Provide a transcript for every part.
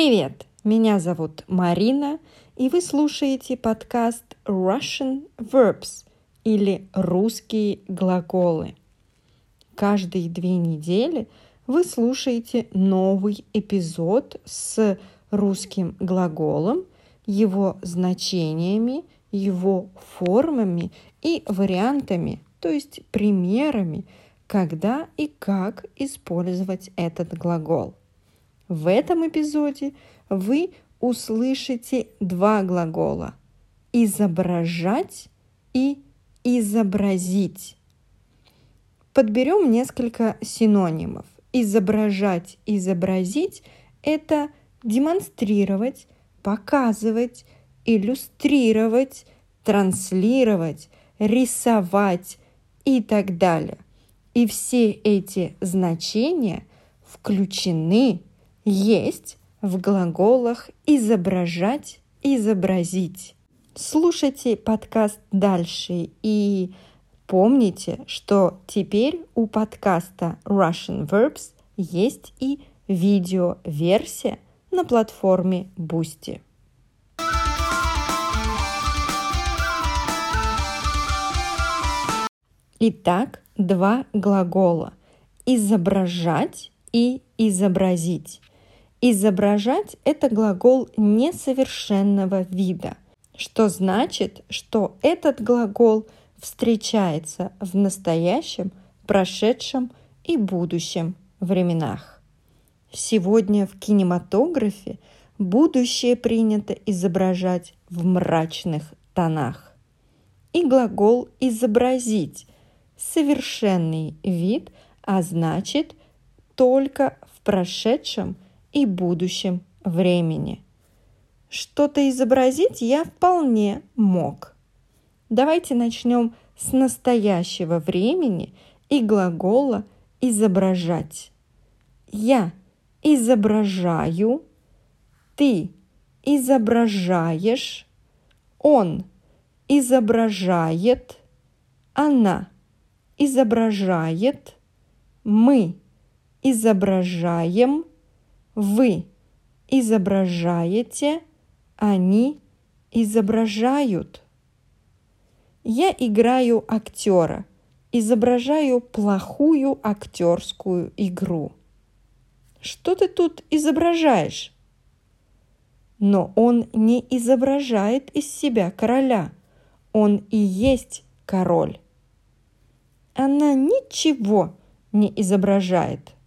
Привет! Меня зовут Марина, и вы слушаете подкаст Russian Verbs или русские глаголы. Каждые две недели вы слушаете новый эпизод с русским глаголом, его значениями, его формами и вариантами, то есть примерами, когда и как использовать этот глагол. В этом эпизоде вы услышите два глагола – изображать и изобразить. Подберем несколько синонимов. Изображать, изобразить – это демонстрировать, показывать, иллюстрировать, транслировать, рисовать и так далее. И все эти значения включены есть в глаголах изображать, изобразить. Слушайте подкаст дальше и помните, что теперь у подкаста Russian Verbs есть и видеоверсия на платформе Boosty. Итак, два глагола – изображать и изобразить. Изображать – это глагол несовершенного вида, что значит, что этот глагол встречается в настоящем, прошедшем и будущем временах. Сегодня в кинематографе будущее принято изображать в мрачных тонах. И глагол «изобразить» – совершенный вид, а значит только в прошедшем – и будущем времени. Что-то изобразить я вполне мог. Давайте начнем с настоящего времени и глагола изображать. Я изображаю, ты изображаешь, он изображает, она изображает, мы изображаем, вы изображаете, они изображают. Я играю актера, изображаю плохую актерскую игру. Что ты тут изображаешь? Но он не изображает из себя короля. Он и есть король. Она ничего не изображает.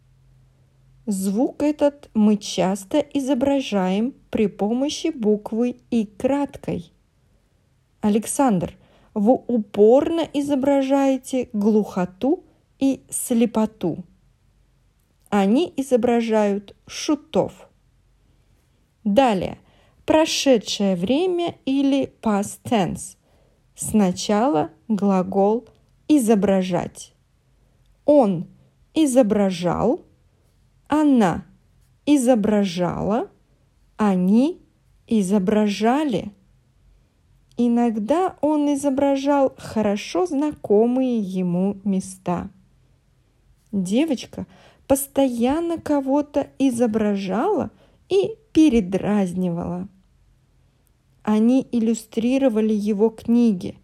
Звук этот мы часто изображаем при помощи буквы «и» краткой. Александр, вы упорно изображаете глухоту и слепоту. Они изображают шутов. Далее. Прошедшее время или past tense. Сначала глагол изображать. Он изображал – она изображала, они изображали. Иногда он изображал хорошо знакомые ему места. Девочка постоянно кого-то изображала и передразнивала. Они иллюстрировали его книги,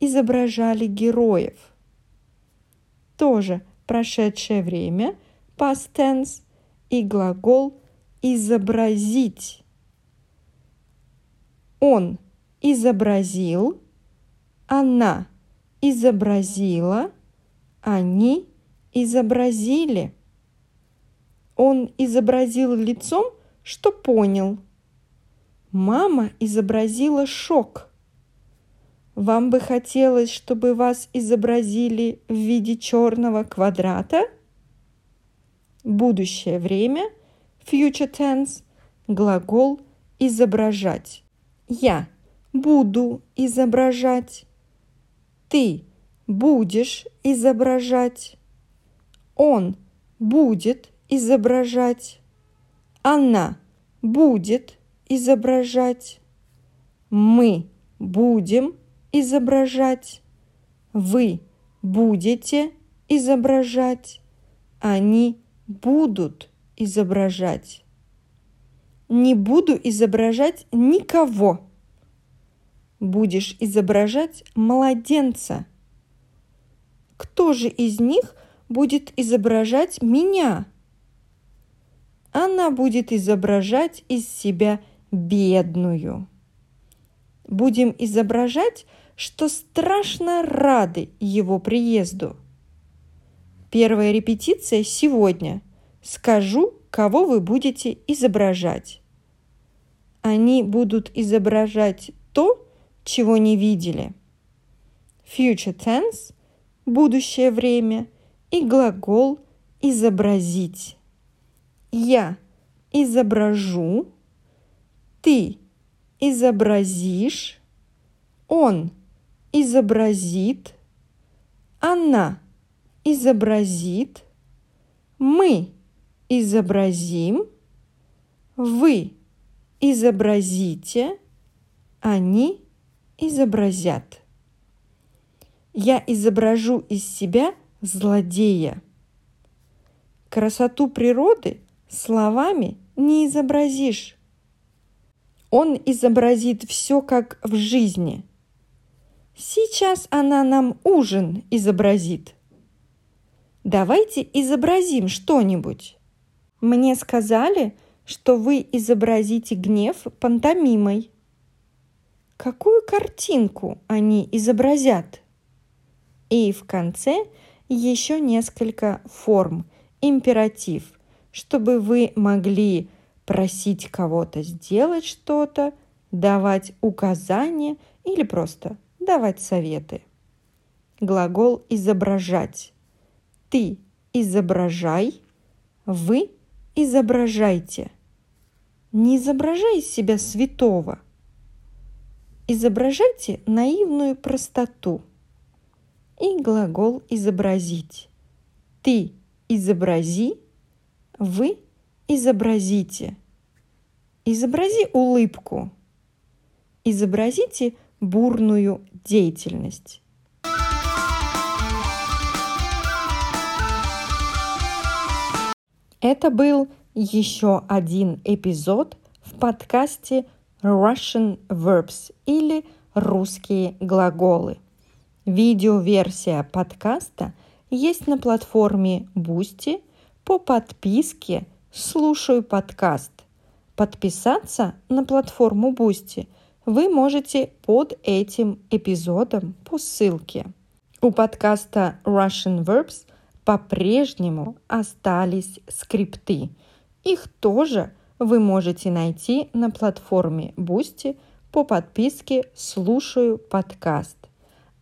изображали героев. Тоже прошедшее время, past tense, и глагол изобразить. Он изобразил, она изобразила, они изобразили. Он изобразил лицом, что понял. Мама изобразила шок. Вам бы хотелось, чтобы вас изобразили в виде черного квадрата – будущее время, future tense, глагол изображать. Я буду изображать. Ты будешь изображать. Он будет изображать. Она будет изображать. Мы будем изображать. Вы будете изображать. Они будут изображать. не буду изображать никого. Будешь изображать младенца. Кто же из них будет изображать меня? Она будет изображать из себя бедную. Будем изображать, что страшно рады его приезду. Первая репетиция сегодня. Скажу, кого вы будете изображать. Они будут изображать то, чего не видели. Future tense – будущее время и глагол изобразить. Я изображу, ты изобразишь, он изобразит, она изобразит, мы изобразим, вы изобразите, они изобразят. Я изображу из себя злодея. Красоту природы словами не изобразишь. Он изобразит все как в жизни. Сейчас она нам ужин изобразит. Давайте изобразим что-нибудь. Мне сказали, что вы изобразите гнев пантомимой. Какую картинку они изобразят? И в конце еще несколько форм, императив, чтобы вы могли просить кого-то сделать что-то, давать указания или просто давать советы. Глагол изображать. Ты изображай, вы изображайте. Не изображай из себя святого. Изображайте наивную простоту. И глагол изобразить. Ты изобрази, вы изобразите. Изобрази улыбку. Изобразите бурную деятельность. Это был еще один эпизод в подкасте Russian Verbs или русские глаголы. Видеоверсия подкаста есть на платформе Boosty по подписке «Слушаю подкаст». Подписаться на платформу Boosty вы можете под этим эпизодом по ссылке. У подкаста Russian Verbs по-прежнему остались скрипты. Их тоже вы можете найти на платформе Boosty по подписке «Слушаю подкаст».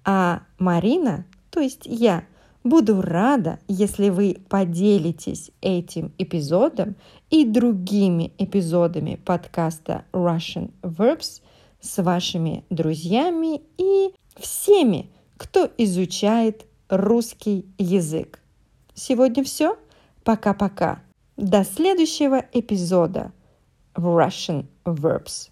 А Марина, то есть я, буду рада, если вы поделитесь этим эпизодом и другими эпизодами подкаста Russian Verbs с вашими друзьями и всеми, кто изучает русский язык. Сегодня все. Пока-пока. До следующего эпизода Russian Verbs.